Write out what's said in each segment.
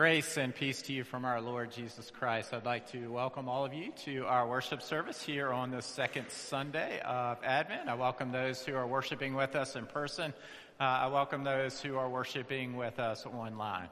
Grace and peace to you from our Lord Jesus Christ. I'd like to welcome all of you to our worship service here on the second Sunday of Advent. I welcome those who are worshiping with us in person. Uh, I welcome those who are worshiping with us online.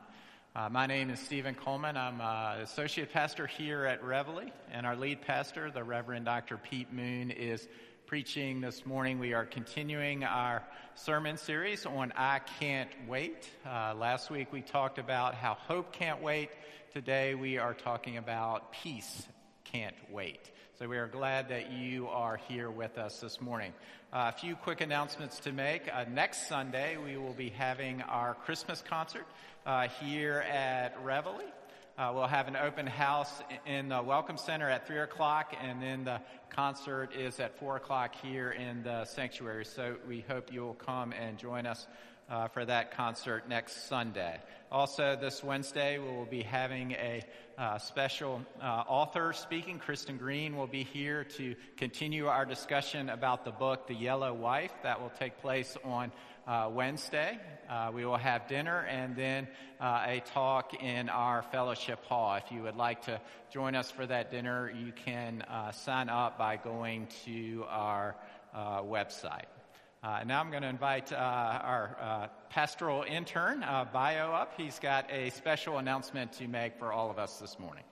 Uh, my name is Stephen Coleman. I'm uh, associate pastor here at Reveille, and our lead pastor, the Reverend Dr. Pete Moon, is preaching this morning. We are continuing our sermon series on I Can't Wait. Uh, last week we talked about how hope can't wait. Today we are talking about peace can't wait. So we are glad that you are here with us this morning. Uh, a few quick announcements to make. Uh, next Sunday we will be having our Christmas concert uh, here at Reveille. Uh, we'll have an open house in the Welcome Center at 3 o'clock, and then the concert is at 4 o'clock here in the sanctuary. So we hope you'll come and join us uh, for that concert next Sunday. Also, this Wednesday, we will be having a uh, special uh, author speaking. Kristen Green will be here to continue our discussion about the book, The Yellow Wife. That will take place on uh, Wednesday. Uh, we will have dinner and then uh, a talk in our fellowship hall. If you would like to join us for that dinner, you can sign up by going to our website. Uh, now I'm going to invite uh, our uh, pastoral intern, uh, Bio, up. He's got a special announcement to make for all of us this morning.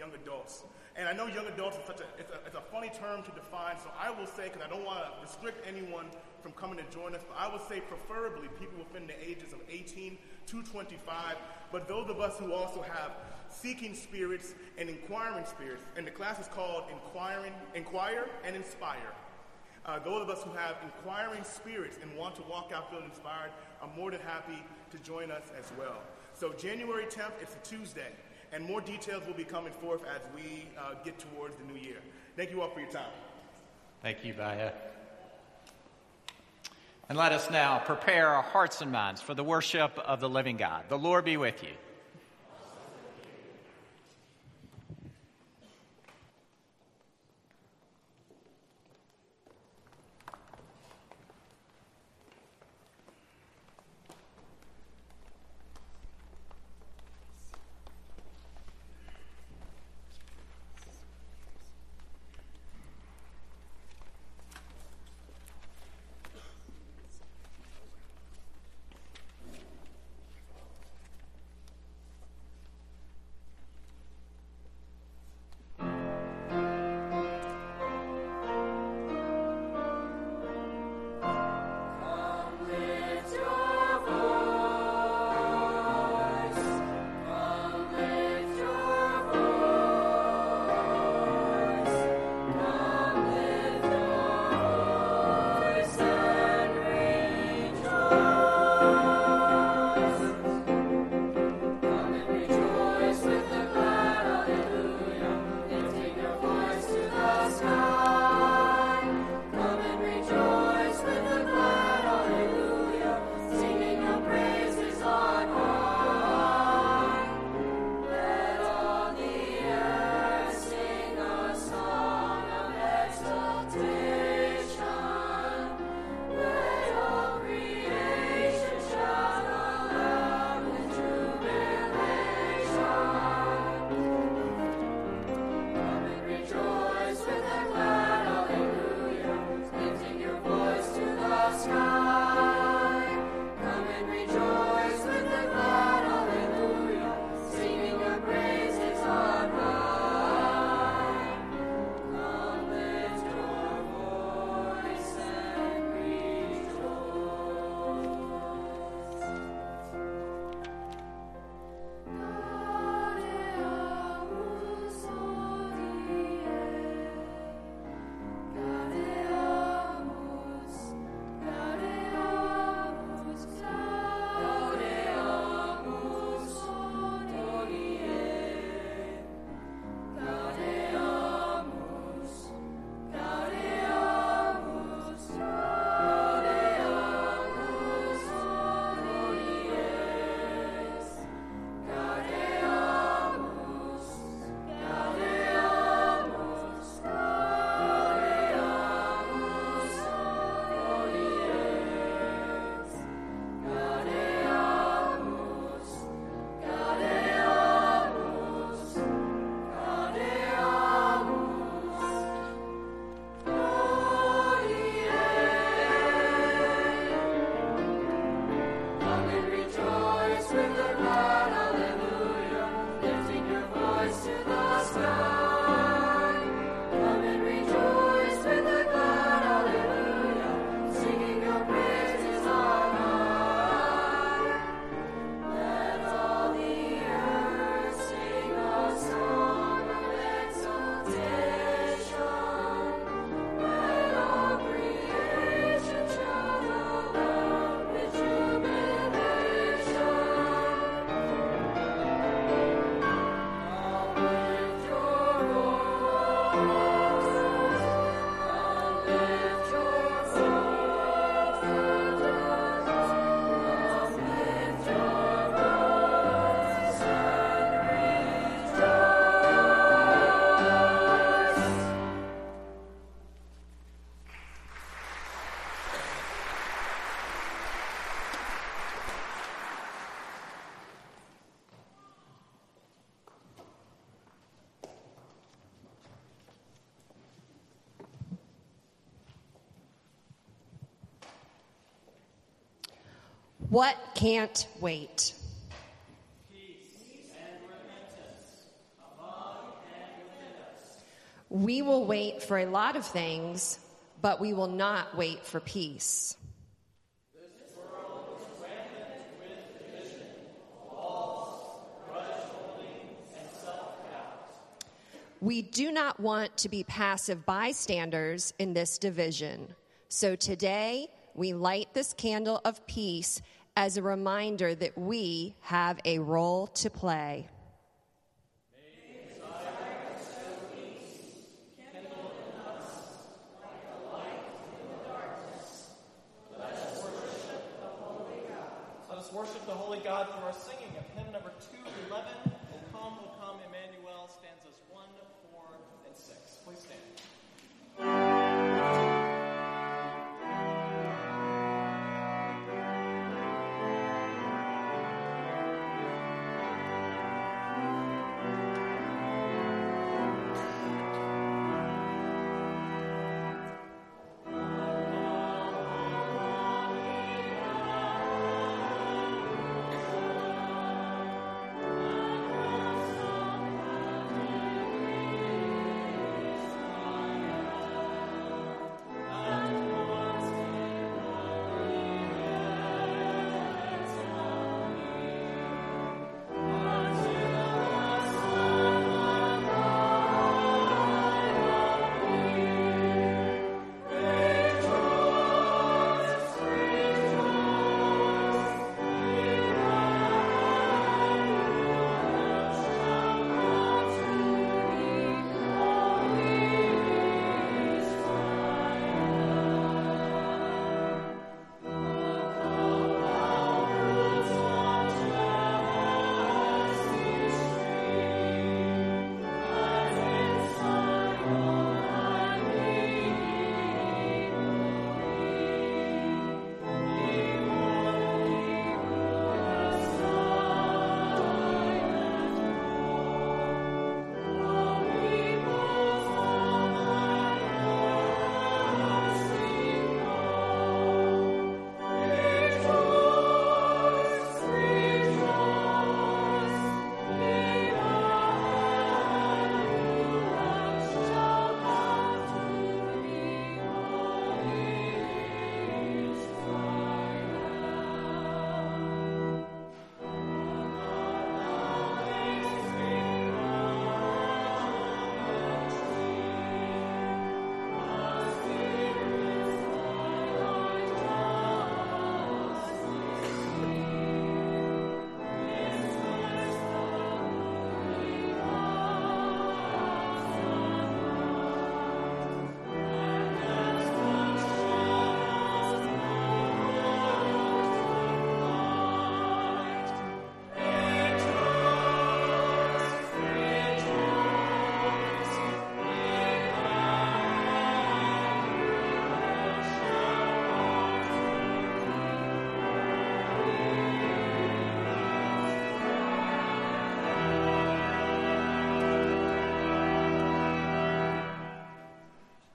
Young adults. And I know young adults is such a it's, a, it's a funny term to define, so I will say, because I don't want to restrict anyone from coming to join us, but I would say preferably people within the ages of 18 to 25, but those of us who also have seeking spirits and inquiring spirits, and the class is called Inquiring, Inquire and Inspire. Uh, those of us who have inquiring spirits and want to walk out feeling inspired are more than happy to join us as well. So January 10th, it's a Tuesday and more details will be coming forth as we uh, get towards the new year. Thank you all for your time. Thank you, Baya. And let us now prepare our hearts and minds for the worship of the living God. The Lord be with you. What can't wait? We will wait for a lot of things, but we will not wait for peace. We do not want to be passive bystanders in this division. So today, we light this candle of peace as a reminder that we have a role to play.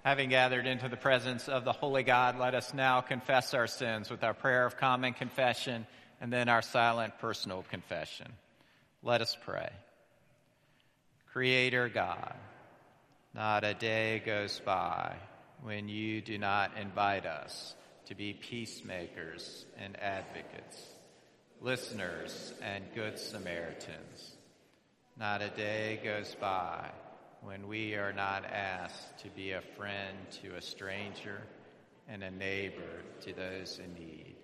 Having gathered into the presence of the Holy God, let us now confess our sins with our prayer of common confession and then our silent personal confession. Let us pray. Creator God, not a day goes by when you do not invite us to be peacemakers and advocates, listeners and good Samaritans. Not a day goes by when we are not asked to be a friend to a stranger and a neighbor to those in need.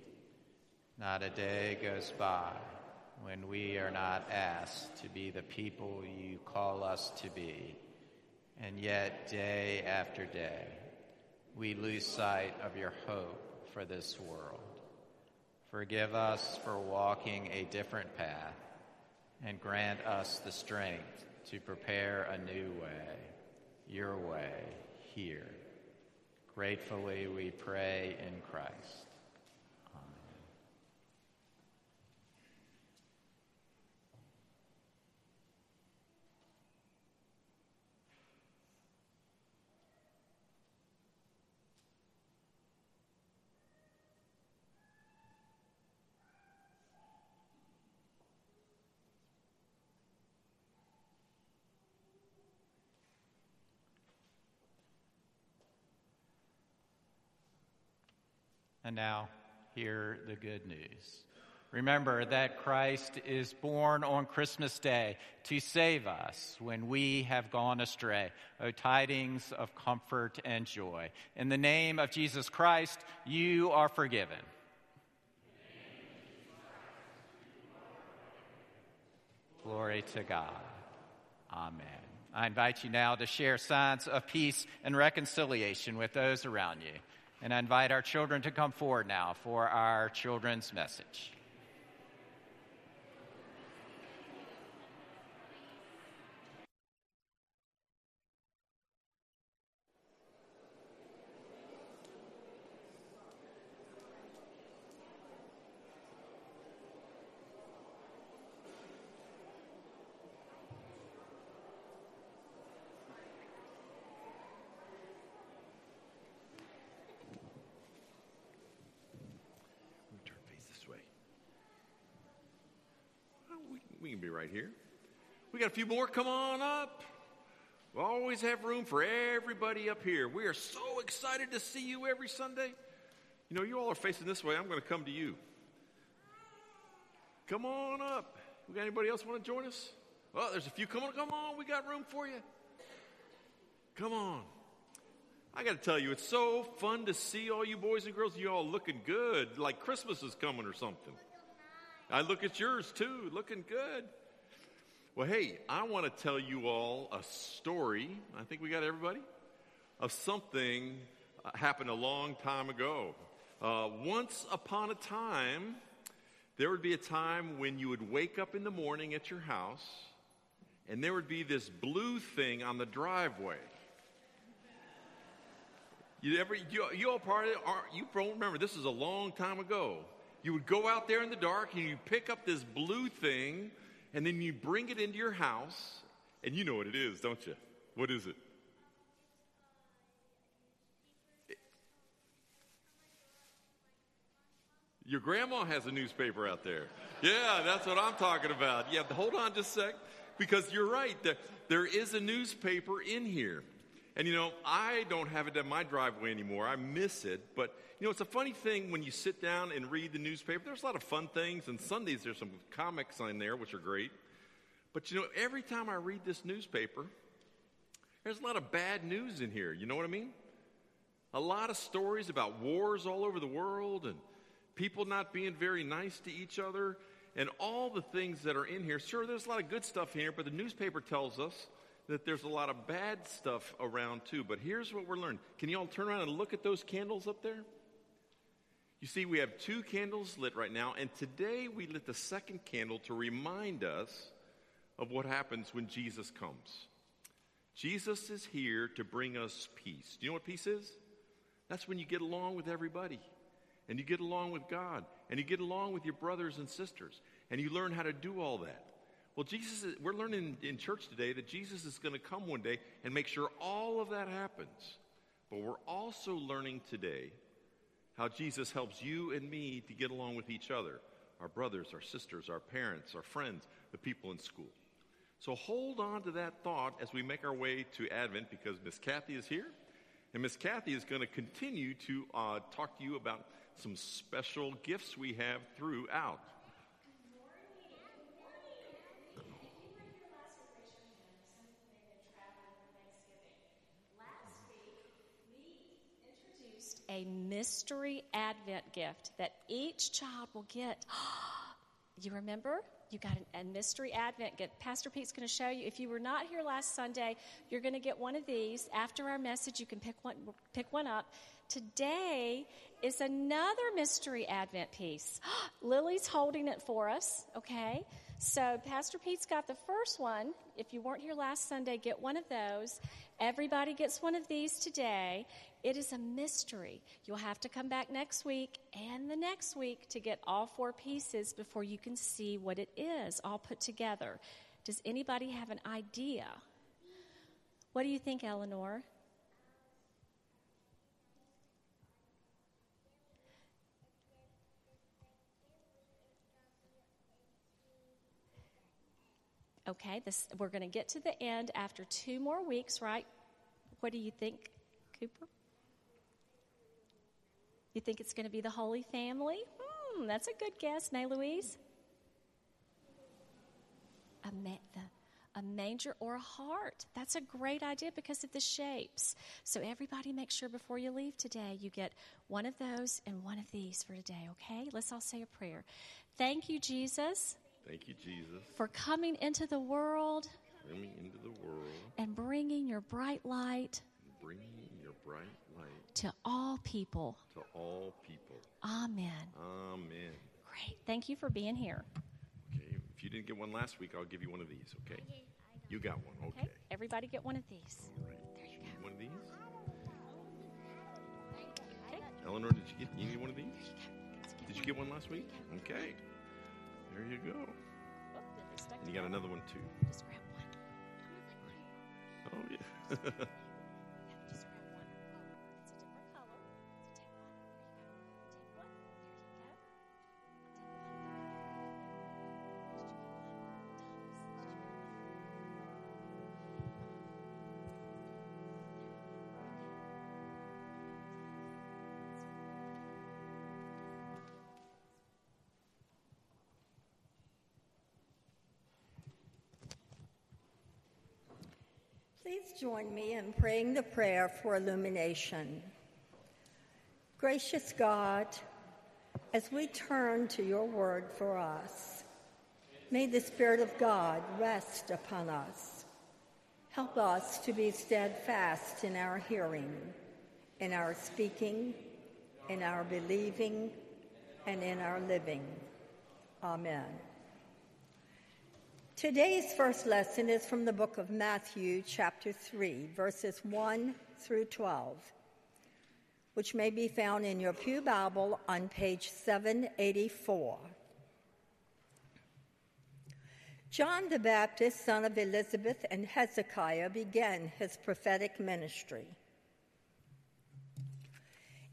Not a day goes by when we are not asked to be the people you call us to be. And yet, day after day, we lose sight of your hope for this world. Forgive us for walking a different path and grant us the strength to prepare a new way, your way, here. Gratefully we pray in Christ. And now, hear the good news. Remember that Christ is born on Christmas Day to save us when we have gone astray. O tidings of comfort and joy. In the name of Jesus Christ, you are forgiven. Glory to God. Amen. I invite you now to share signs of peace and reconciliation with those around you. And I invite our children to come forward now for our children's message. Turn face this way. Well, we, can be right here. We got a few more. Come on up. We always have room for everybody up here. We are so excited to see you every Sunday. You know, you all are facing this way. I'm going to come to you. Come on up. We got anybody else want to join us? Oh, there's a few. Come on, come on. We got room for you. Come on. I got to tell you, it's so fun to see all you boys and girls. You all looking good, like Christmas is coming or something. I look at yours too, looking good. Well, hey, I want to tell you all a story. I think we got everybody of something happened a long time ago. Uh, once upon a time, there would be a time when you would wake up in the morning at your house, and there would be this blue thing on the driveway. You ever, you, you all part of it, are, you don't remember, this is a long time ago. You would go out there in the dark and you pick up this blue thing and then you bring it into your house and you know what it is, don't you? What is it? Your grandma has a newspaper out there. Yeah, that's what I'm talking about. Yeah, hold on just a sec, because you're right. There, there is a newspaper in here. And you know, I don't have it in my driveway anymore. I miss it. But you know, it's a funny thing when you sit down and read the newspaper. There's a lot of fun things, and Sundays there's some comics on there, which are great. But you know, every time I read this newspaper, there's a lot of bad news in here. You know what I mean? A lot of stories about wars all over the world and people not being very nice to each other and all the things that are in here. Sure, there's a lot of good stuff here, but the newspaper tells us that there's a lot of bad stuff around too. But here's what we're learning. Can you all turn around and look at those candles up there? You see, we have two candles lit right now, and today we lit the second candle to remind us of what happens when Jesus comes. Jesus is here to bring us peace. Do you know what peace is? That's when you get along with everybody, and you get along with God, and you get along with your brothers and sisters, and you learn how to do all that. Well, Jesus, is, we're learning in church today that Jesus is going to come one day and make sure all of that happens. But we're also learning today how Jesus helps you and me to get along with each other our brothers, our sisters, our parents, our friends, the people in school. So hold on to that thought as we make our way to Advent because Miss Kathy is here. And Miss Kathy is going to continue to uh, talk to you about some special gifts we have throughout. A mystery Advent gift that each child will get. you remember? You got a mystery Advent gift. Pastor Pete's going to show you. If you were not here last Sunday, you're going to get one of these. After our message, you can pick one, pick one up. Today is another mystery Advent piece. Lily's holding it for us, okay? So Pastor Pete's got the first one. If you weren't here last Sunday, get one of those. Everybody gets one of these today. It is a mystery. You'll have to come back next week and the next week to get all four pieces before you can see what it is all put together. Does anybody have an idea? What do you think, Eleanor? Okay, this, we're going to get to the end after two more weeks, right? What do you think, Cooper? You think it's going to be the Holy Family? Hmm, that's a good guess, Nay Louise. A, ma- the, a manger or a heart. That's a great idea because of the shapes. So, everybody, make sure before you leave today you get one of those and one of these for today, okay? Let's all say a prayer. Thank you, Jesus, Thank you, Jesus, for coming into the world coming into the world, and bringing your bright light bringing bright light to all people. to all people. Amen. Amen. Great. Thank you for being here. Okay, if you didn't get one last week, I'll give you one of these, okay? You got one, okay. Okay. Everybody get one of these. All right. There you you go. need one of these? Okay. Eleanor, did you get you need one of these? Did you get one last week? Okay. There you go. Whoop, they're stuck And you got another one too. Just grab one. Oh yeah. Please join me in praying the prayer for illumination. Gracious God, as we turn to your word for us, may the Spirit of God rest upon us. Help us to be steadfast in our hearing, in our speaking, in our believing, and in our living. Amen. Today's first lesson is from the book of Matthew, chapter 3, verses 1 through 12, which may be found in your Pew Bible on page 784. John the Baptist, son of Elizabeth and Hezekiah, began his prophetic ministry.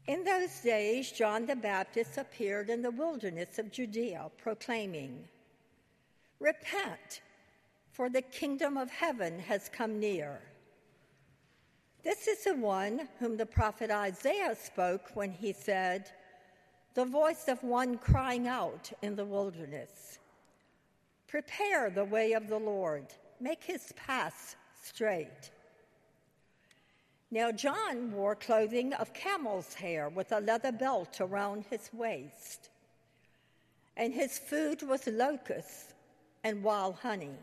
In those days, John the Baptist appeared in the wilderness of Judea, proclaiming, Repent, for the kingdom of heaven has come near. This is the one whom the prophet Isaiah spoke when he said, The voice of one crying out in the wilderness, Prepare the way of the Lord, make his paths straight. Now, John wore clothing of camel's hair with a leather belt around his waist, and his food was locusts and wild honey.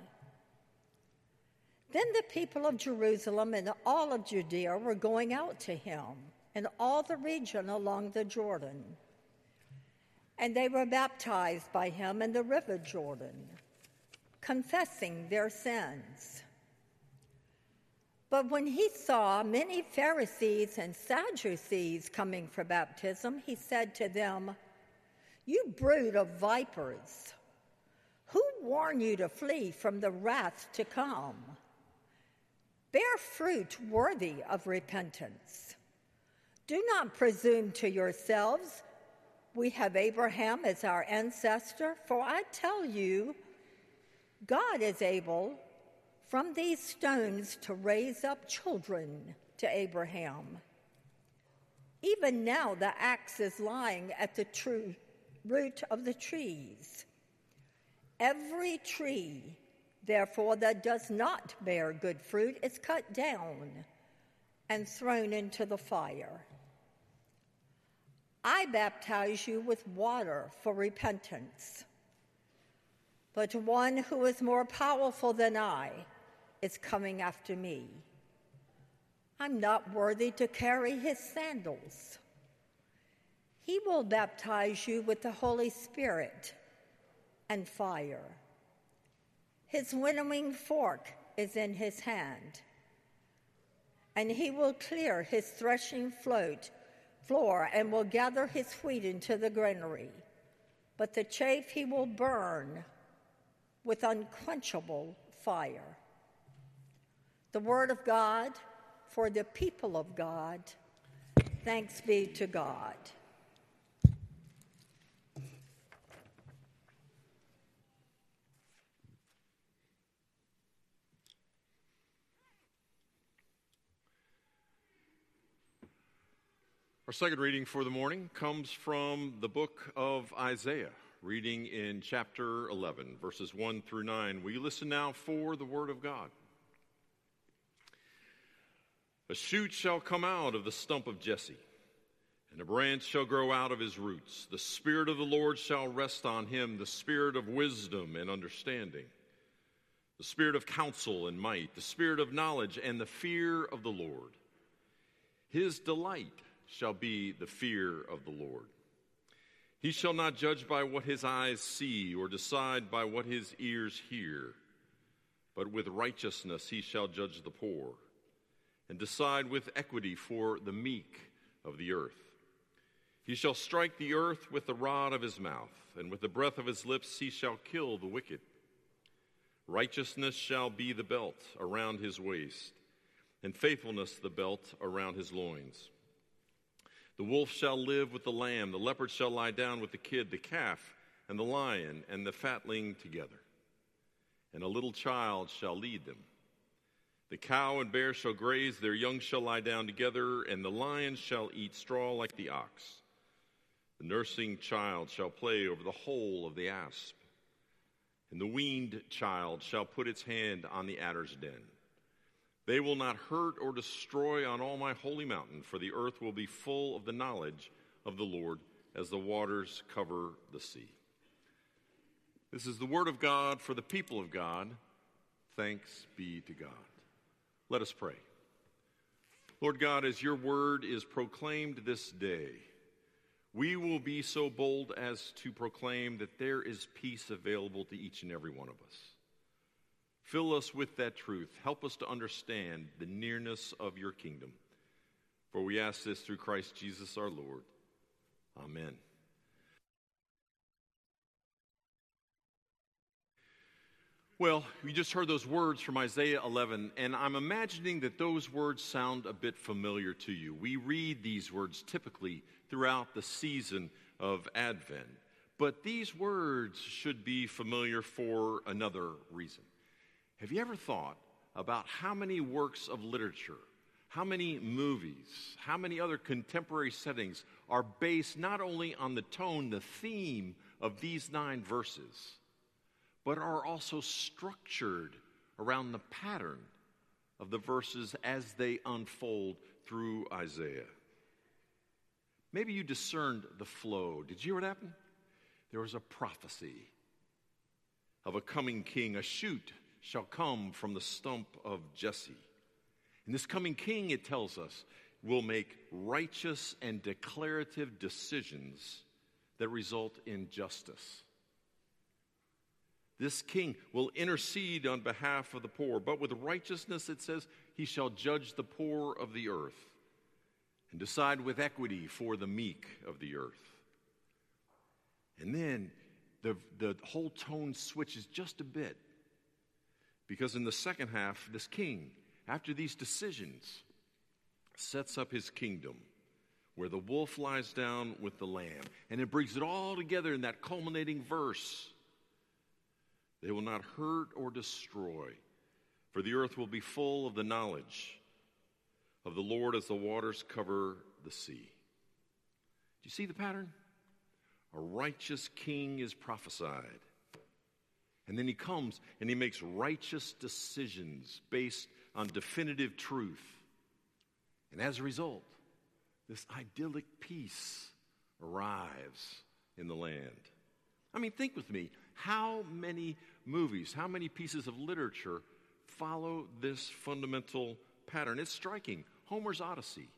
Then the people of Jerusalem and all of Judea were going out to him, and all the region along the Jordan. And they were baptized by him in the river Jordan, confessing their sins. But when he saw many Pharisees and Sadducees coming for baptism, he said to them, You brood of vipers! Who warned you to flee from the wrath to come? Bear fruit worthy of repentance. Do not presume to yourselves, we have Abraham as our ancestor, for I tell you, God is able from these stones to raise up children to Abraham. Even now, the axe is lying at the true root of the trees. Every tree, therefore, that does not bear good fruit is cut down and thrown into the fire. I baptize you with water for repentance. But one who is more powerful than I is coming after me. I'm not worthy to carry his sandals. He will baptize you with the Holy Spirit and fire. His winnowing fork is in his hand, and he will clear his threshing float floor and will gather his wheat into the granary, but the chaff he will burn with unquenchable fire. The word of God for the people of God. Thanks be to God. Our second reading for the morning comes from the book of Isaiah, reading in chapter 11, verses 1 through 9. Will you listen now for the word of God? A shoot shall come out of the stump of Jesse, and a branch shall grow out of his roots. The Spirit of the Lord shall rest on him, the Spirit of wisdom and understanding, the Spirit of counsel and might, the Spirit of knowledge and the fear of the Lord. His delight shall be the fear of the Lord. He shall not judge by what his eyes see, or decide by what his ears hear, but with righteousness he shall judge the poor, and decide with equity for the meek of the earth. He shall strike the earth with the rod of his mouth, and with the breath of his lips he shall kill the wicked. Righteousness shall be the belt around his waist, and faithfulness the belt around his loins. The wolf shall live with the lamb, the leopard shall lie down with the kid, the calf, and the lion, and the fatling together. And a little child shall lead them. The cow and bear shall graze, their young shall lie down together, and the lion shall eat straw like the ox. The nursing child shall play over the hole of the asp, and the weaned child shall put its hand on the adder's den. They will not hurt or destroy on all my holy mountain, for the earth will be full of the knowledge of the Lord as the waters cover the sea. This is the word of God for the people of God. Thanks be to God. Let us pray. Lord God, as your word is proclaimed this day, we will be so bold as to proclaim that there is peace available to each and every one of us. Fill us with that truth. Help us to understand the nearness of your kingdom. For we ask this through Christ Jesus our Lord. Amen. Well, we just heard those words from Isaiah 11, and I'm imagining that those words sound a bit familiar to you. We read these words typically throughout the season of Advent, but these words should be familiar for another reason. Have you ever thought about how many works of literature, how many movies, how many other contemporary settings are based not only on the tone, the theme of these nine verses, but are also structured around the pattern of the verses as they unfold through Isaiah? Maybe you discerned the flow. Did you hear what happened? There was a prophecy of a coming king, a shoot shall come from the stump of Jesse. And this coming king, it tells us, will make righteous and declarative decisions that result in justice. This king will intercede on behalf of the poor, but with righteousness, it says, he shall judge the poor of the earth and decide with equity for the meek of the earth. And then the, the whole tone switches just a bit because in the second half, this king, after these decisions, sets up his kingdom where the wolf lies down with the lamb. And it brings it all together in that culminating verse. They will not hurt or destroy, for the earth will be full of the knowledge of the Lord as the waters cover the sea. Do you see the pattern? A righteous king is prophesied. And then he comes and he makes righteous decisions based on definitive truth. And as a result, this idyllic peace arrives in the land. I mean, think with me how many movies, how many pieces of literature follow this fundamental pattern? It's striking. Homer's Odyssey,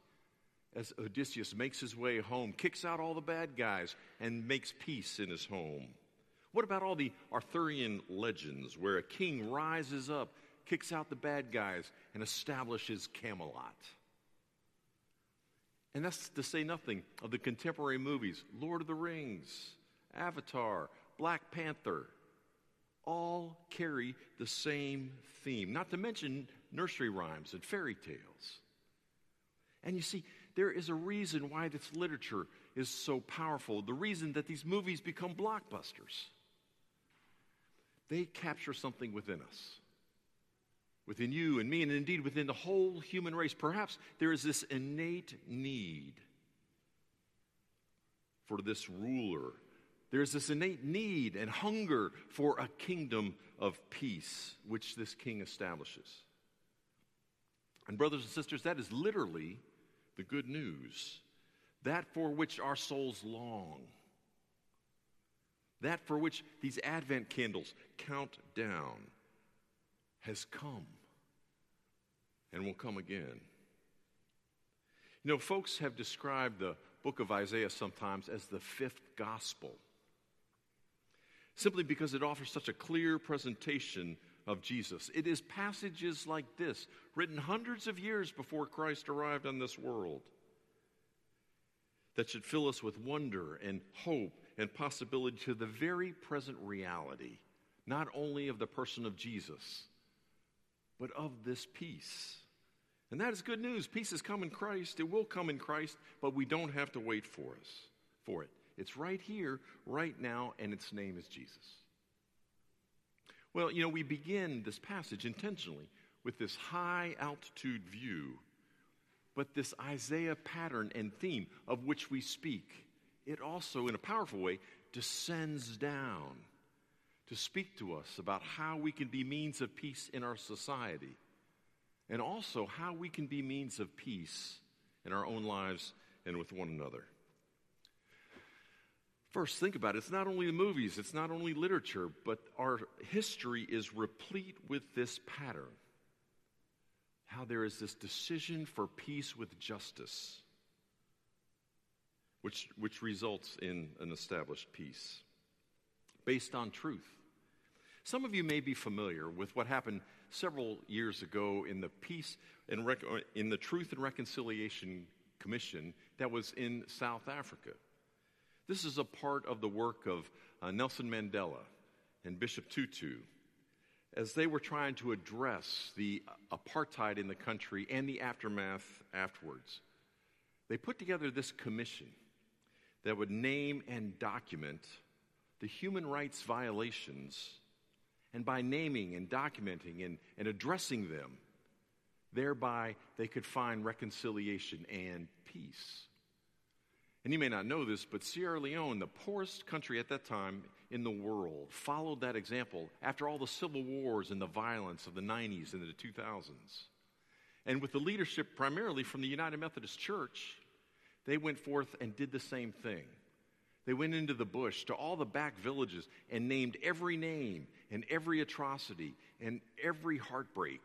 as Odysseus makes his way home, kicks out all the bad guys, and makes peace in his home. What about all the Arthurian legends where a king rises up, kicks out the bad guys, and establishes Camelot? And that's to say nothing of the contemporary movies Lord of the Rings, Avatar, Black Panther. All carry the same theme, not to mention nursery rhymes and fairy tales. And you see, there is a reason why this literature is so powerful, the reason that these movies become blockbusters they capture something within us, within you and me, and indeed within the whole human race. Perhaps there is this innate need for this ruler. There's this innate need and hunger for a kingdom of peace, which this king establishes. And, brothers and sisters, that is literally the good news. That for which our souls long. That for which these Advent candles count down has come and will come again. You know, folks have described the book of Isaiah sometimes as the fifth gospel, simply because it offers such a clear presentation of Jesus. It is passages like this, written hundreds of years before Christ arrived on this world, that should fill us with wonder and hope and possibility to the very present reality, not only of the person of Jesus, but of this peace. And that is good news. Peace has come in Christ. It will come in Christ, but we don't have to wait for us for it. It's right here, right now, and its name is Jesus. Well, you know, we begin this passage intentionally with this high altitude view, but this Isaiah pattern and theme of which we speak, it also, in a powerful way, descends down to speak to us about how we can be means of peace in our society and also how we can be means of peace in our own lives and with one another. First, think about it. It's not only the movies, it's not only literature, but our history is replete with this pattern. How there is this decision for peace with justice, which, which results in an established peace based on truth. Some of you may be familiar with what happened several years ago in the Peace and Rec- in the Truth and Reconciliation Commission that was in South Africa. This is a part of the work of uh, Nelson Mandela and Bishop Tutu as they were trying to address the apartheid in the country and the aftermath afterwards. They put together this commission that would name and document the human rights violations and by naming and documenting and, and addressing them, thereby they could find reconciliation and peace. And you may not know this, but Sierra Leone, the poorest country at that time in the world, followed that example after all the civil wars and the violence of the 90s and the 2000s. And with the leadership primarily from the United Methodist Church, they went forth and did the same thing. They went into the bush to all the back villages and named every name and every atrocity and every heartbreak.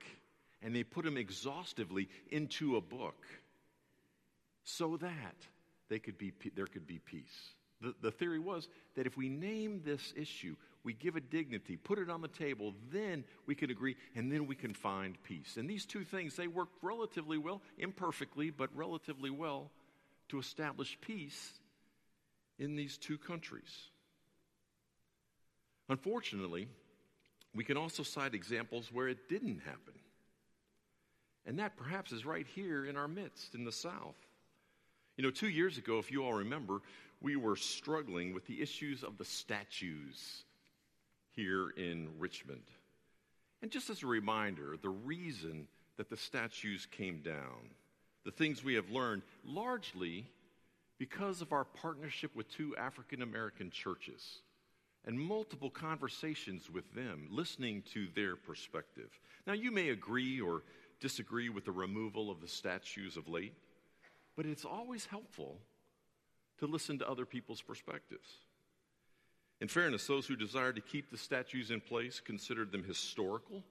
And they put them exhaustively into a book so that they could be, there could be peace. The, the theory was that if we name this issue, we give it dignity, put it on the table, then we can agree, and then we can find peace. And these two things, they work relatively well, imperfectly, but relatively well, to establish peace in these two countries. Unfortunately, we can also cite examples where it didn't happen. And that perhaps is right here in our midst in the South. You know, two years ago, if you all remember, we were struggling with the issues of the statues here in Richmond. And just as a reminder, the reason that the statues came down, the things we have learned, largely because of our partnership with two African American churches and multiple conversations with them, listening to their perspective. Now, you may agree or disagree with the removal of the statues of late, but it's always helpful to listen to other people's perspectives. In fairness, those who desired to keep the statues in place considered them historical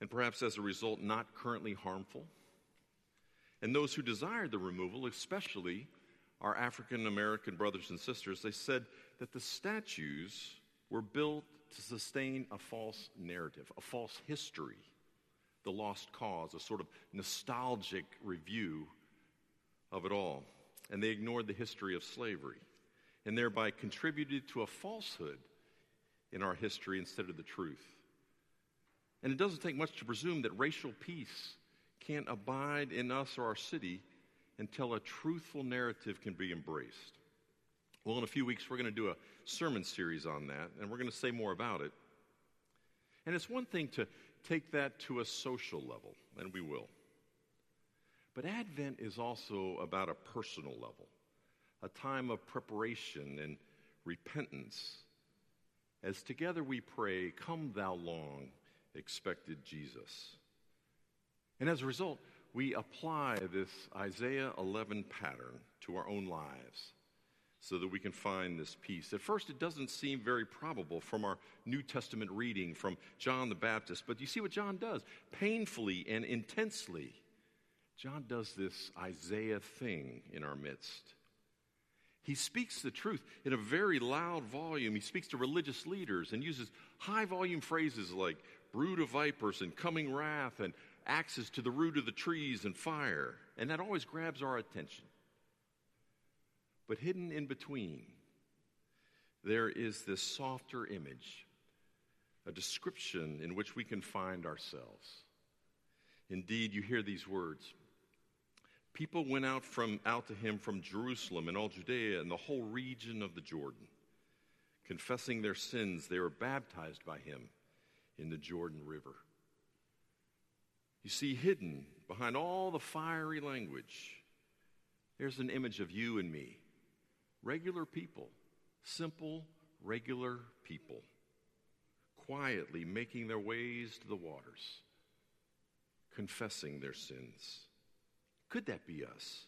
and perhaps as a result not currently harmful. And those who desired the removal, especially our African American brothers and sisters, they said that the statues were built to sustain a false narrative, a false history, the lost cause, a sort of nostalgic review of it all. And they ignored the history of slavery and thereby contributed to a falsehood in our history instead of the truth. And it doesn't take much to presume that racial peace can't abide in us or our city until a truthful narrative can be embraced. Well, in a few weeks, we're going to do a sermon series on that, and we're going to say more about it. And it's one thing to take that to a social level, and we will. But Advent is also about a personal level, a time of preparation and repentance. As together we pray, Come, thou long expected Jesus. And as a result, we apply this Isaiah 11 pattern to our own lives so that we can find this peace. At first, it doesn't seem very probable from our New Testament reading from John the Baptist, but you see what John does? Painfully and intensely, John does this Isaiah thing in our midst. He speaks the truth in a very loud volume. He speaks to religious leaders and uses high volume phrases like brood of vipers and coming wrath and axes to the root of the trees and fire. And that always grabs our attention. But hidden in between, there is this softer image, a description in which we can find ourselves. Indeed, you hear these words. People went out from out to him from Jerusalem and all Judea and the whole region of the Jordan. Confessing their sins, they were baptized by him in the Jordan River. You see, hidden behind all the fiery language, there's an image of you and me regular people, simple, regular people, quietly making their ways to the waters, confessing their sins. Could that be us?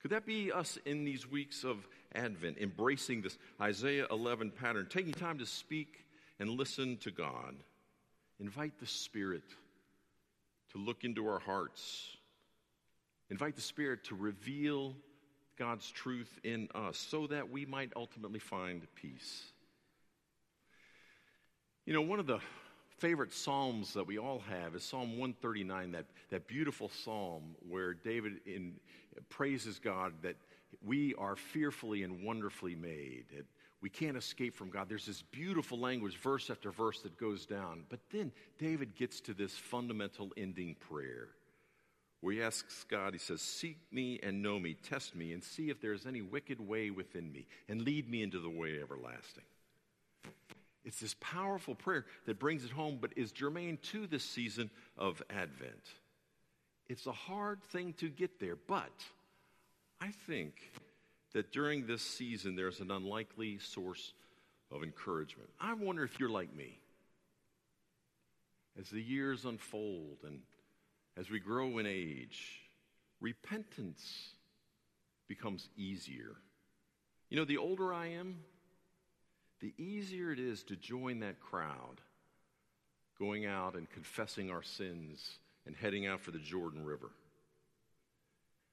Could that be us in these weeks of Advent, embracing this Isaiah 11 pattern, taking time to speak and listen to God? Invite the Spirit to look into our hearts. Invite the Spirit to reveal God's truth in us so that we might ultimately find peace. You know, one of the favorite psalms that we all have is Psalm 139, that, that beautiful psalm where David in, praises God that we are fearfully and wonderfully made. That we can't escape from God. There's this beautiful language, verse after verse, that goes down. But then David gets to this fundamental ending prayer where he asks God, he says, Seek me and know me, test me, and see if there is any wicked way within me, and lead me into the way everlasting. It's this powerful prayer that brings it home, but is germane to this season of Advent. It's a hard thing to get there, but I think that during this season there's an unlikely source of encouragement. I wonder if you're like me. As the years unfold and as we grow in age, repentance becomes easier. You know, the older I am, the easier it is to join that crowd, going out and confessing our sins and heading out for the Jordan River.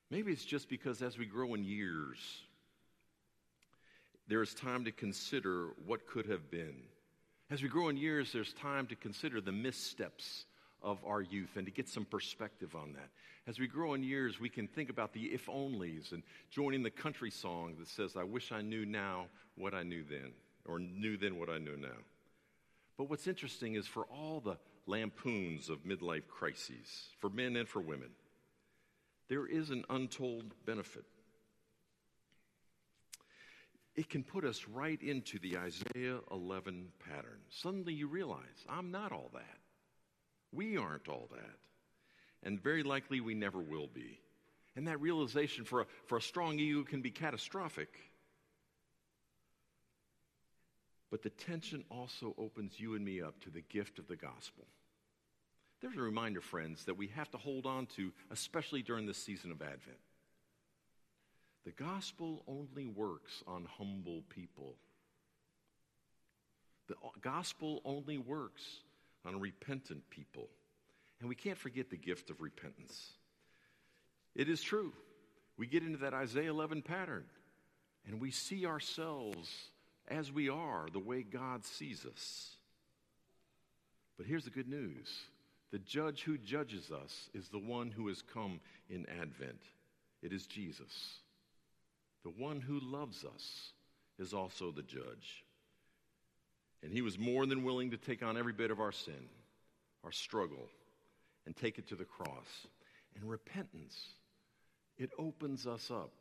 Maybe it's just because as we grow in years, there is time to consider what could have been. As we grow in years, there's time to consider the missteps of our youth and to get some perspective on that. As we grow in years, we can think about the if onlys and joining the country song that says, I wish I knew now what I knew then, or knew then what I know now. But what's interesting is for all the lampoons of midlife crises, for men and for women, there is an untold benefit. It can put us right into the Isaiah 11 pattern. Suddenly you realize, I'm not all that. We aren't all that. And very likely we never will be. And that realization for a, for a strong ego can be catastrophic. But the tension also opens you and me up to the gift of the gospel. There's a reminder, friends, that we have to hold on to, especially during this season of Advent. The gospel only works on humble people. The gospel only works on repentant people. And we can't forget the gift of repentance. It is true. We get into that Isaiah 11 pattern and we see ourselves as we are, the way God sees us. But here's the good news the judge who judges us is the one who has come in Advent. It is Jesus. The one who loves us is also the judge. And he was more than willing to take on every bit of our sin, our struggle, and take it to the cross. And repentance, it opens us up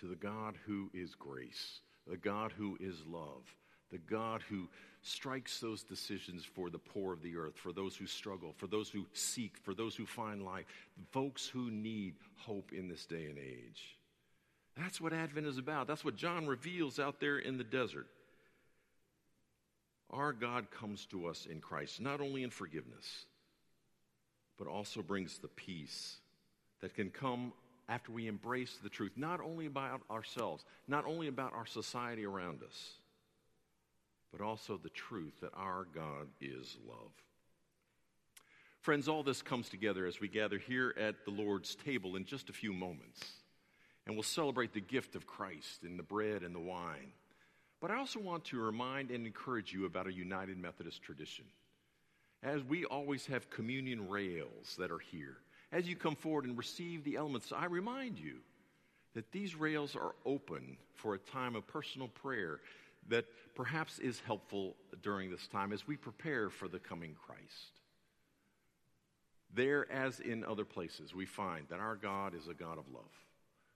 to the God who is grace, the God who is love, the God who strikes those decisions for the poor of the earth, for those who struggle, for those who seek, for those who find life, folks who need hope in this day and age. That's what Advent is about. That's what John reveals out there in the desert. Our God comes to us in Christ, not only in forgiveness, but also brings the peace that can come after we embrace the truth, not only about ourselves, not only about our society around us, but also the truth that our God is love. Friends, all this comes together as we gather here at the Lord's table in just a few moments. And we'll celebrate the gift of Christ in the bread and the wine. But I also want to remind and encourage you about a United Methodist tradition. As we always have communion rails that are here, as you come forward and receive the elements, I remind you that these rails are open for a time of personal prayer that perhaps is helpful during this time as we prepare for the coming Christ. There, as in other places, we find that our God is a God of love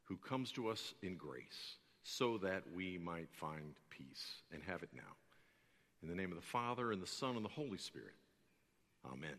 who comes to us in grace so that we might find peace and have it now. In the name of the Father, and the Son, and the Holy Spirit. Amen.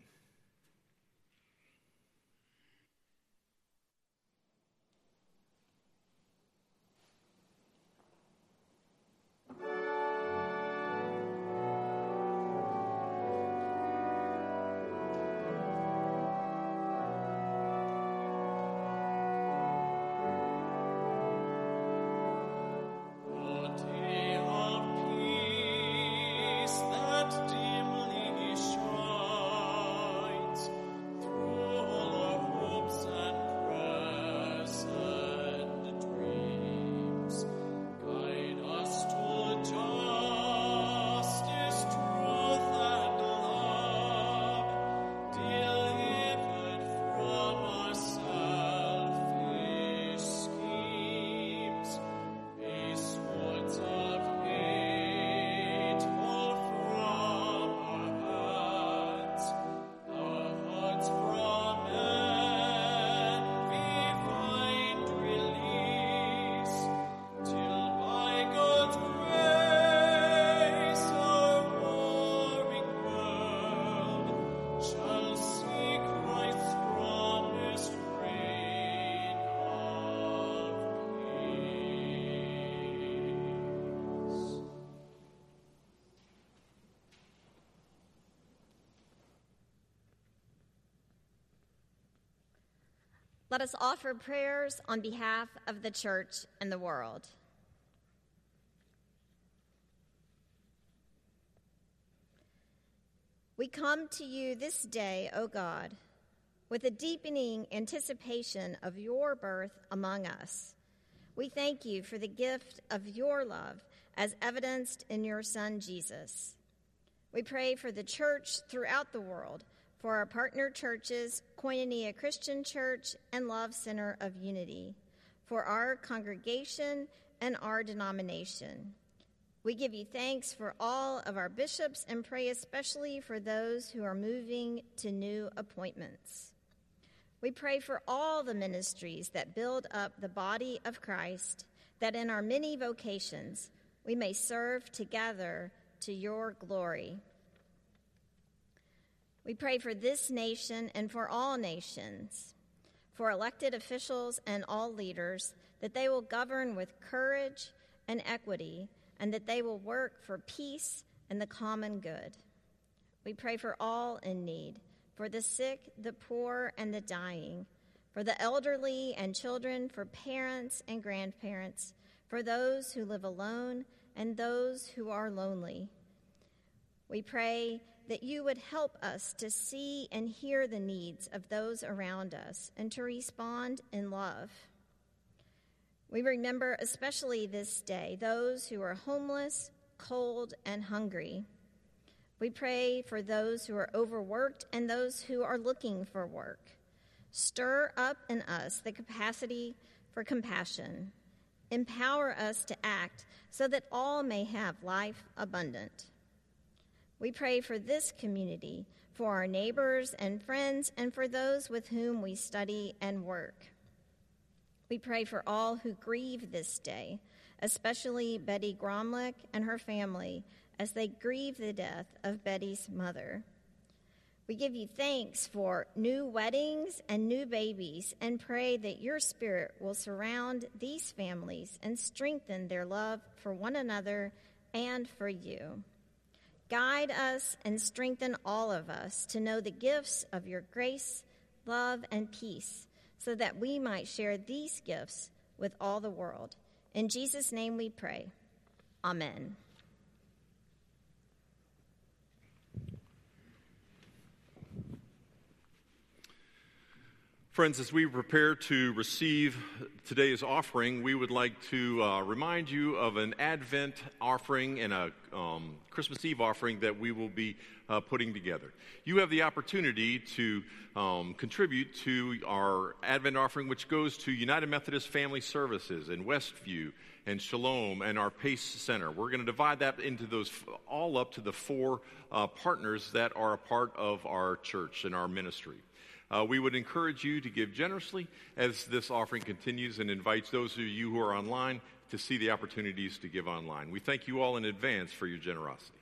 Let us offer prayers on behalf of the church and the world. We come to you this day, O God, with a deepening anticipation of your birth among us. We thank you for the gift of your love as evidenced in your Son, Jesus. We pray for the church throughout the world for our partner churches, Koinonia Christian Church and Love Center of Unity, for our congregation and our denomination. We give you thanks for all of our bishops and pray especially for those who are moving to new appointments. We pray for all the ministries that build up the body of Christ, that in our many vocations we may serve together to your glory. We pray for this nation and for all nations, for elected officials and all leaders, that they will govern with courage and equity, and that they will work for peace and the common good. We pray for all in need, for the sick, the poor, and the dying, for the elderly and children, for parents and grandparents, for those who live alone and those who are lonely. We pray that you would help us to see and hear the needs of those around us and to respond in love. We remember, especially this day, those who are homeless, cold, and hungry. We pray for those who are overworked and those who are looking for work. Stir up in us the capacity for compassion. Empower us to act so that all may have life abundant. We pray for this community, for our neighbors and friends, and for those with whom we study and work. We pray for all who grieve this day, especially Betty Gromlich and her family as they grieve the death of Betty's mother. We give you thanks for new weddings and new babies and pray that your spirit will surround these families and strengthen their love for one another and for you. Guide us and strengthen all of us to know the gifts of your grace, love, and peace so that we might share these gifts with all the world. In Jesus' name we pray. Amen. Friends, as we prepare to receive today's offering, we would like to uh, remind you of an Advent offering and a um, Christmas Eve offering that we will be uh, putting together. You have the opportunity to um, contribute to our Advent offering, which goes to United Methodist Family Services in Westview and Shalom and our PACE Center. We're going to divide that into those all up to the four uh, partners that are a part of our church and our ministry. Uh, we would encourage you to give generously as this offering continues and invites those of you who are online to see the opportunities to give online. We thank you all in advance for your generosity.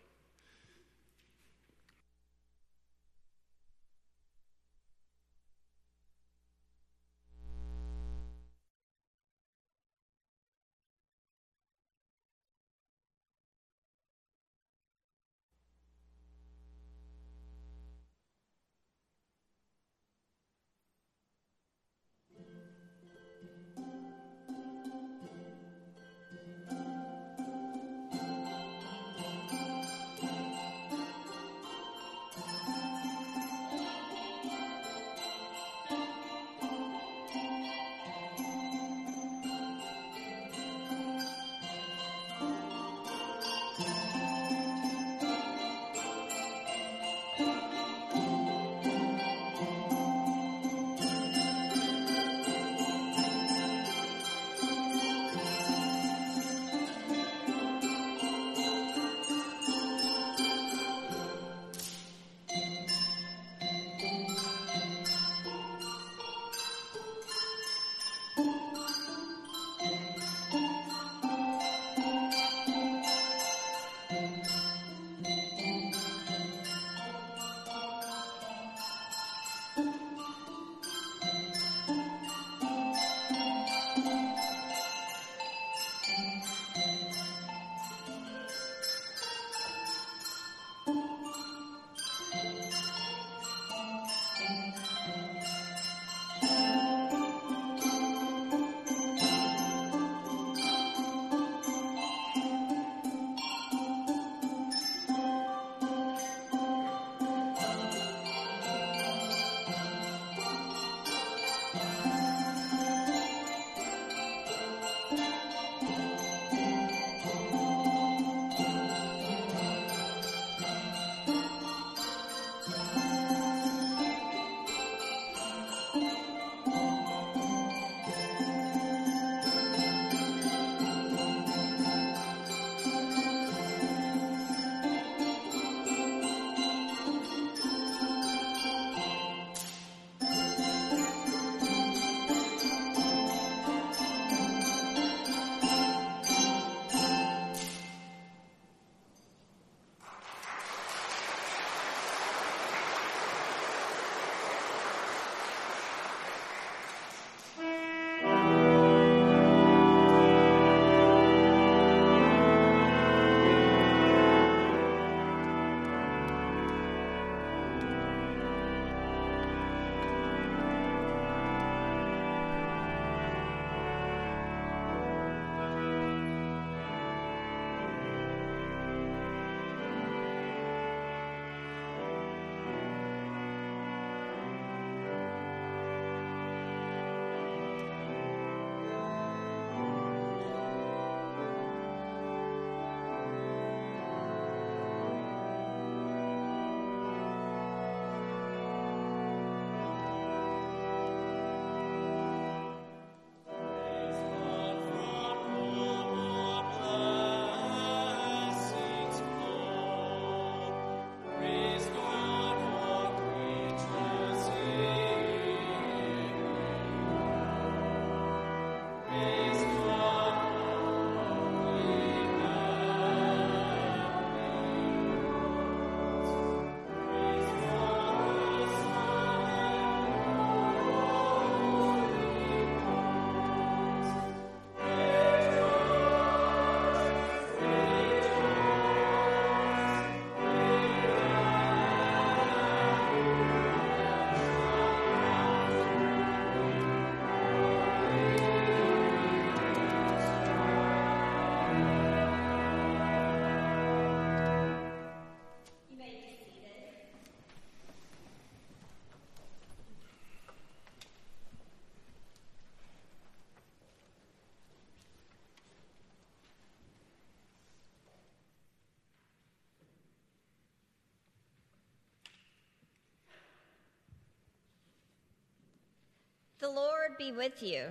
The Lord be with you.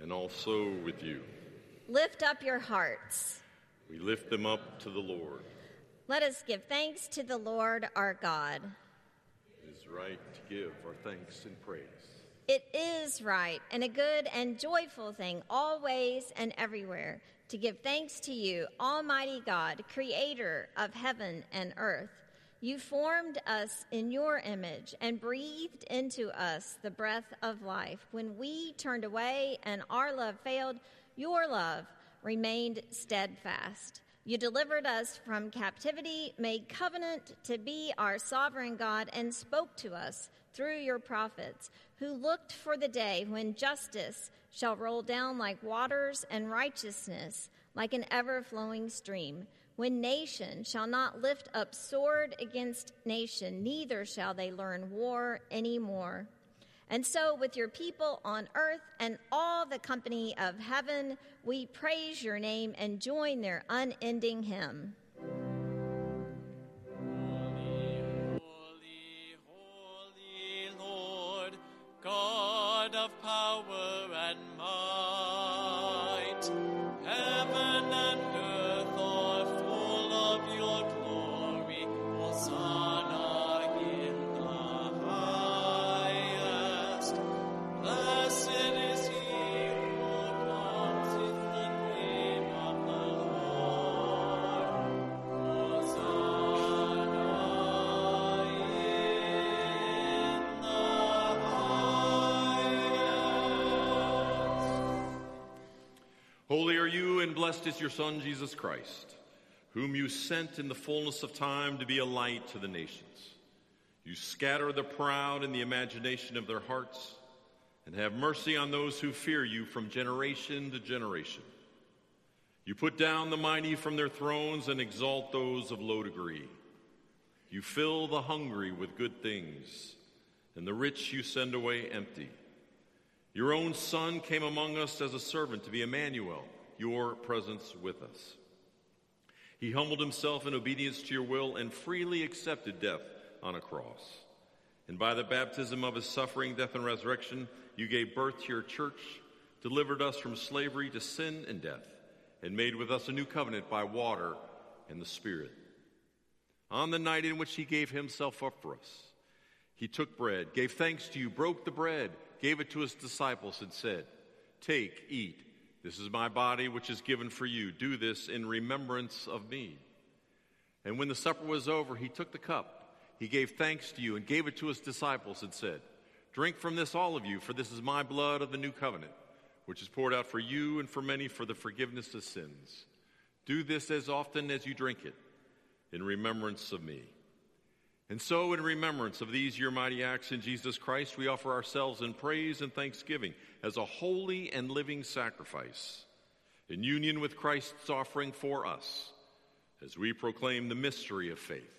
And also with you. Lift up your hearts. We lift them up to the Lord. Let us give thanks to the Lord our God. It is right to give our thanks and praise. It is right and a good and joyful thing, always and everywhere, to give thanks to you, Almighty God, creator of heaven and earth. You formed us in your image and breathed into us the breath of life. When we turned away and our love failed, your love remained steadfast. You delivered us from captivity, made covenant to be our sovereign God, and spoke to us through your prophets, who looked for the day when justice shall roll down like waters and righteousness like an ever flowing stream when nation shall not lift up sword against nation, neither shall they learn war any more. And so, with your people on earth and all the company of heaven, we praise your name and join their unending hymn. Holy, holy, holy Lord, God of power and might, Holy are you, and blessed is your Son, Jesus Christ, whom you sent in the fullness of time to be a light to the nations. You scatter the proud in the imagination of their hearts, and have mercy on those who fear you from generation to generation. You put down the mighty from their thrones and exalt those of low degree. You fill the hungry with good things, and the rich you send away empty. Your own Son came among us as a servant to be Emmanuel, your presence with us. He humbled himself in obedience to your will and freely accepted death on a cross. And by the baptism of his suffering, death, and resurrection, you gave birth to your church, delivered us from slavery to sin and death, and made with us a new covenant by water and the Spirit. On the night in which he gave himself up for us, he took bread, gave thanks to you, broke the bread, gave it to his disciples, and said, Take, eat. This is my body, which is given for you. Do this in remembrance of me. And when the supper was over, he took the cup. He gave thanks to you and gave it to his disciples and said, Drink from this, all of you, for this is my blood of the new covenant, which is poured out for you and for many for the forgiveness of sins. Do this as often as you drink it in remembrance of me. And so, in remembrance of these your mighty acts in Jesus Christ, we offer ourselves in praise and thanksgiving as a holy and living sacrifice, in union with Christ's offering for us, as we proclaim the mystery of faith.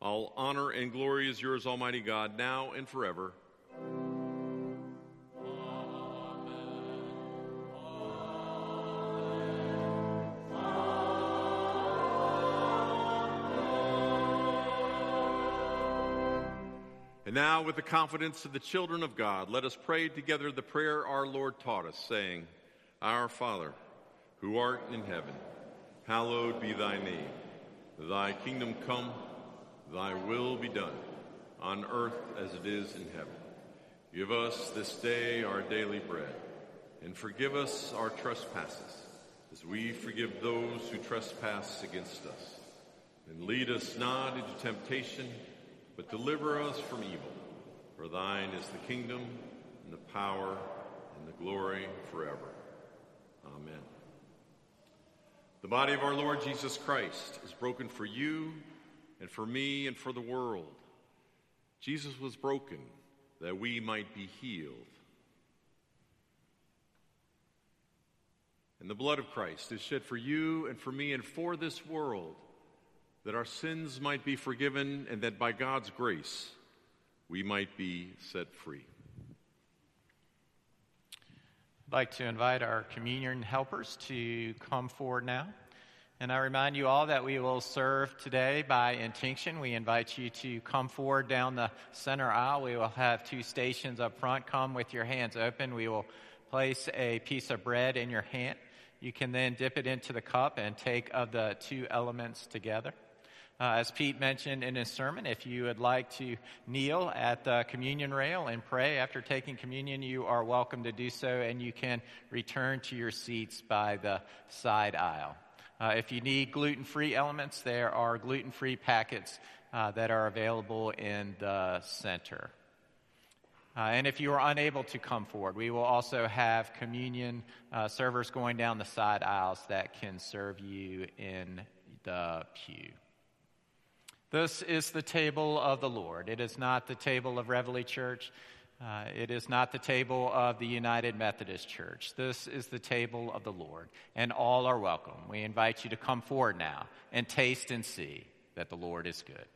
all honor and glory is yours, Almighty God, now and forever. And now, with the confidence of the children of God, let us pray together the prayer our Lord taught us, saying, Our Father, who art in heaven, hallowed be thy name. Thy kingdom come, thy will be done, on earth as it is in heaven. Give us this day our daily bread, and forgive us our trespasses, as we forgive those who trespass against us. And lead us not into temptation, but deliver us from evil. For thine is the kingdom, and the power, and the glory forever. Amen. The body of our Lord Jesus Christ is broken for you and for me and for the world. Jesus was broken that we might be healed. And the blood of Christ is shed for you and for me and for this world, that our sins might be forgiven and that by God's grace we might be set free. I'd like to invite our communion helpers to come forward now. And I remind you all that we will serve today by intinction. We invite you to come forward down the center aisle. We will have two stations up front. Come with your hands open. We will place a piece of bread in your hand. You can then dip it into the cup and take of the two elements together. Uh, as Pete mentioned in his sermon, if you would like to kneel at the communion rail and pray after taking communion, you are welcome to do so, and you can return to your seats by the side aisle. Uh, if you need gluten free elements, there are gluten free packets uh, that are available in the center. Uh, and if you are unable to come forward, we will also have communion uh, servers going down the side aisles that can serve you in the pew. This is the table of the Lord. It is not the table of Reveille Church. Uh, it is not the table of the United Methodist Church. This is the table of the Lord, and all are welcome. We invite you to come forward now and taste and see that the Lord is good.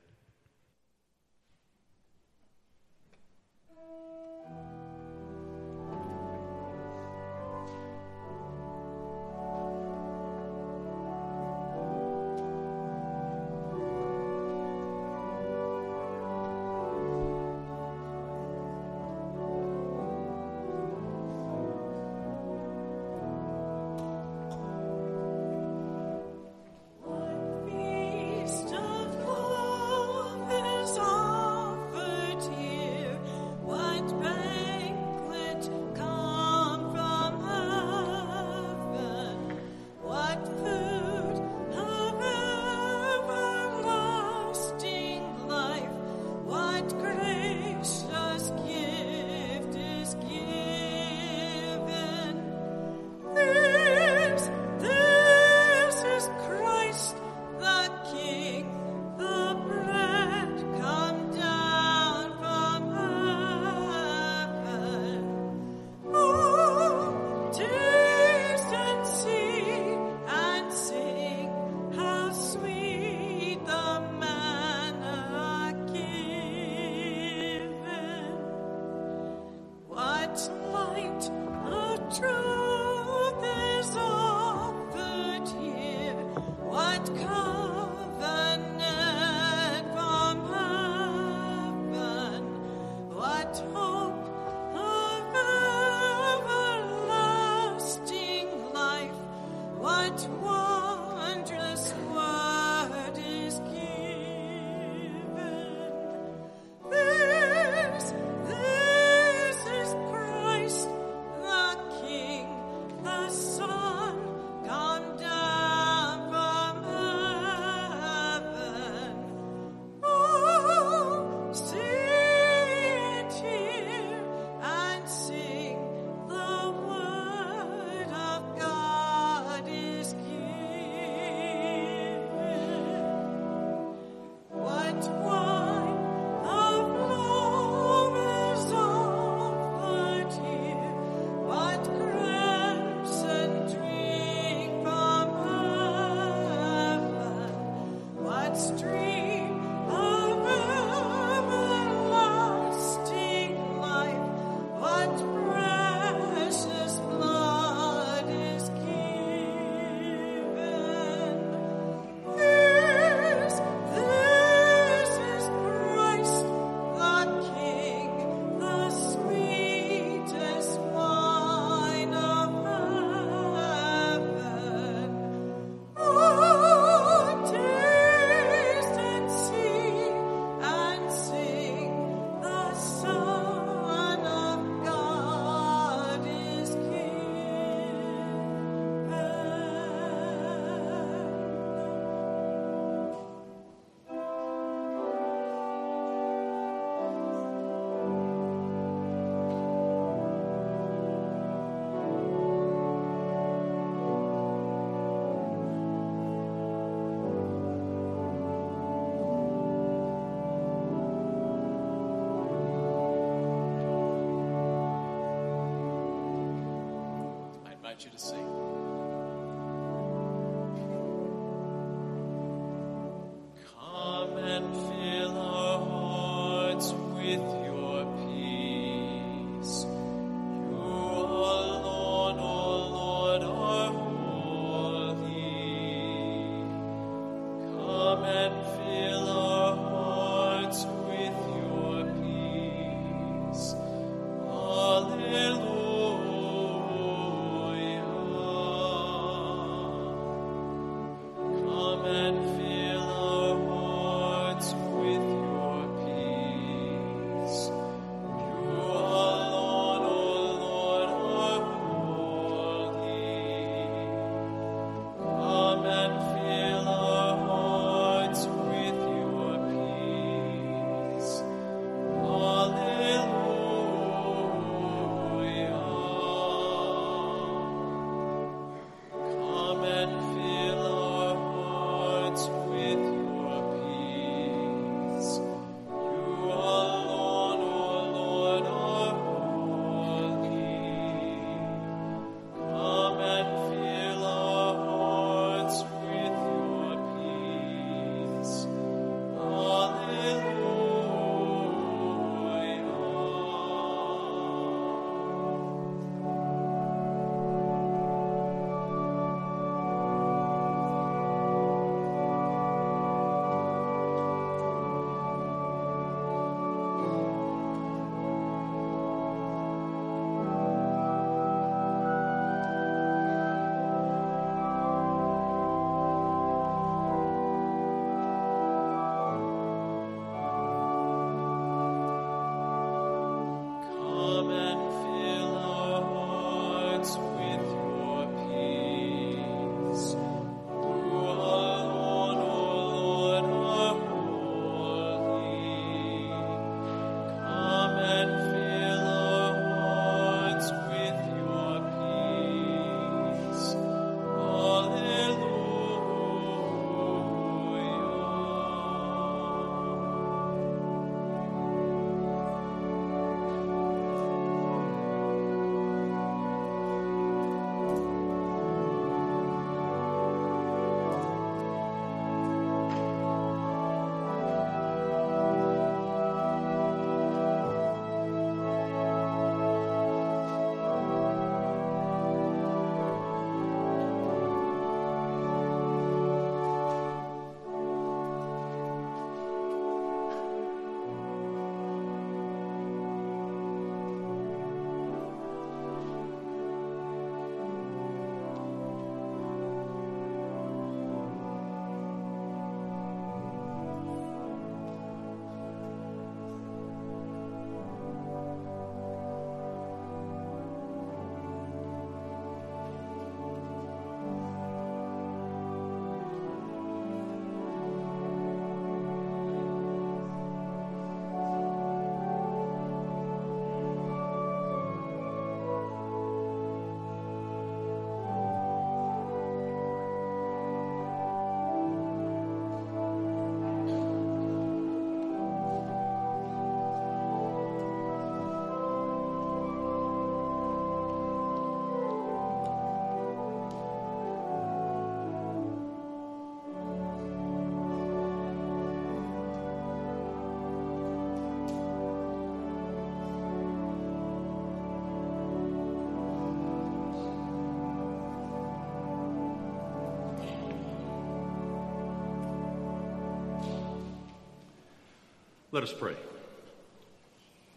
Let us pray.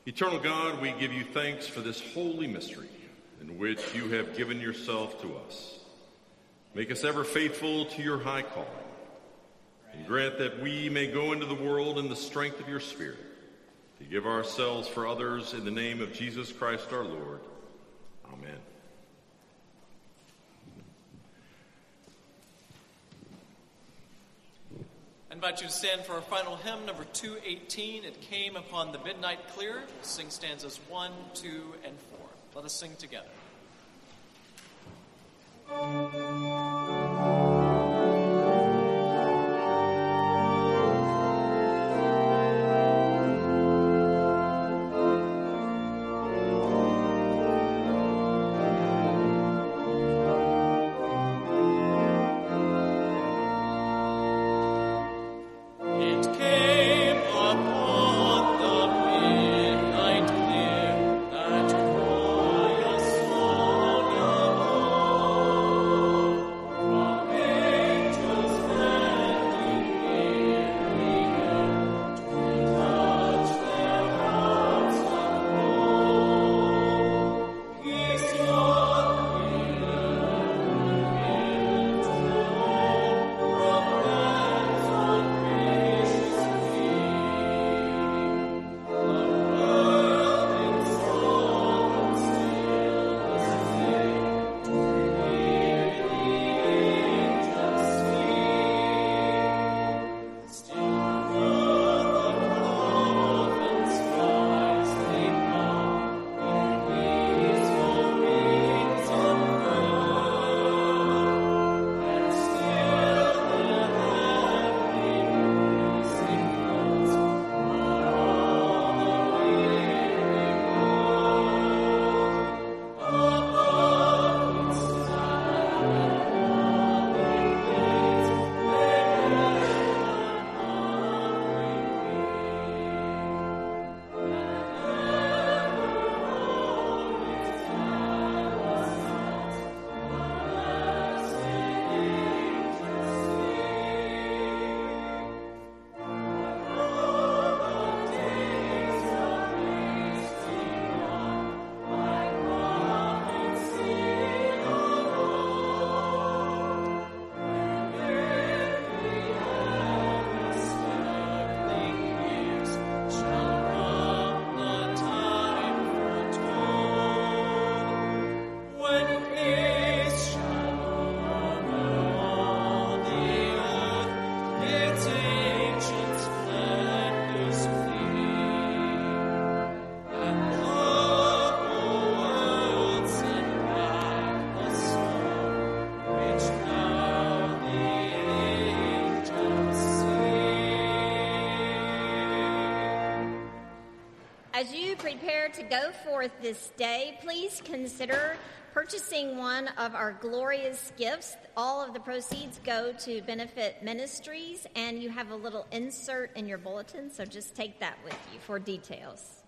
Eternal God, we give you thanks for this holy mystery in which you have given yourself to us. Make us ever faithful to your high calling, and grant that we may go into the world in the strength of your Spirit to give ourselves for others in the name of Jesus Christ our Lord. Amen. I invite you to stand for our final hymn, number 218. It came upon the midnight clear. We'll sing stanzas 1, 2, and 4. Let us sing together. To go forth this day, please consider purchasing one of our glorious gifts. All of the proceeds go to benefit ministries, and you have a little insert in your bulletin, so just take that with you for details.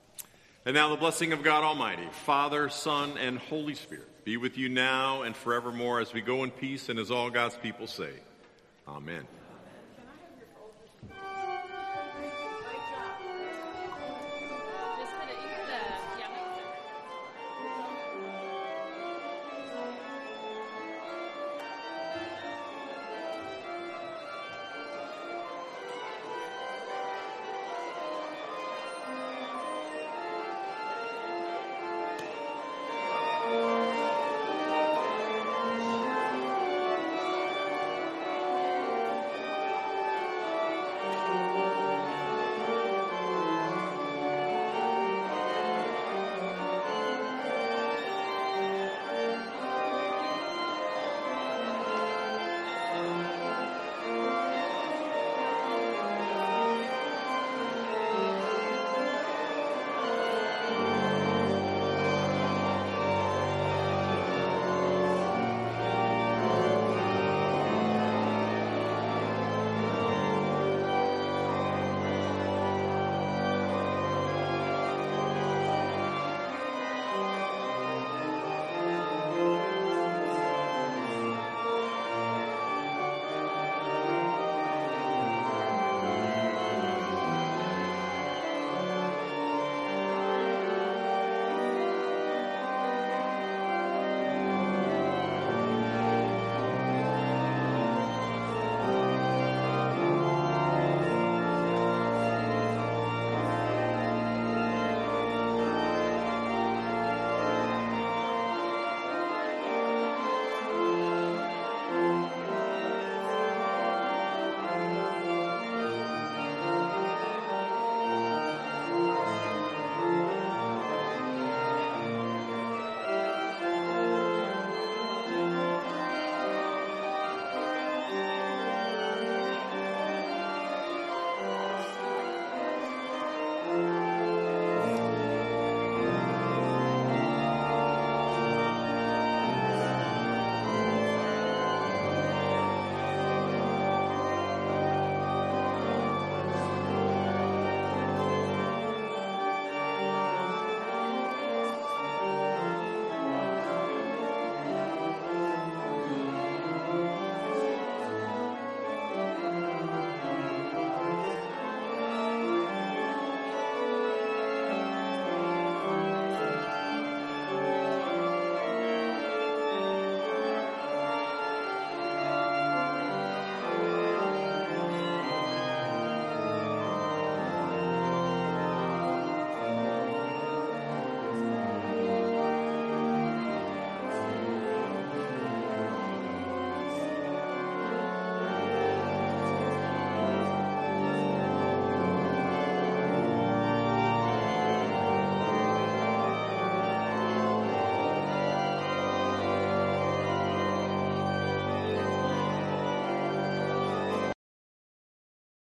And now the blessing of God Almighty, Father, Son, and Holy Spirit be with you now and forevermore as we go in peace and as all God's people say, Amen.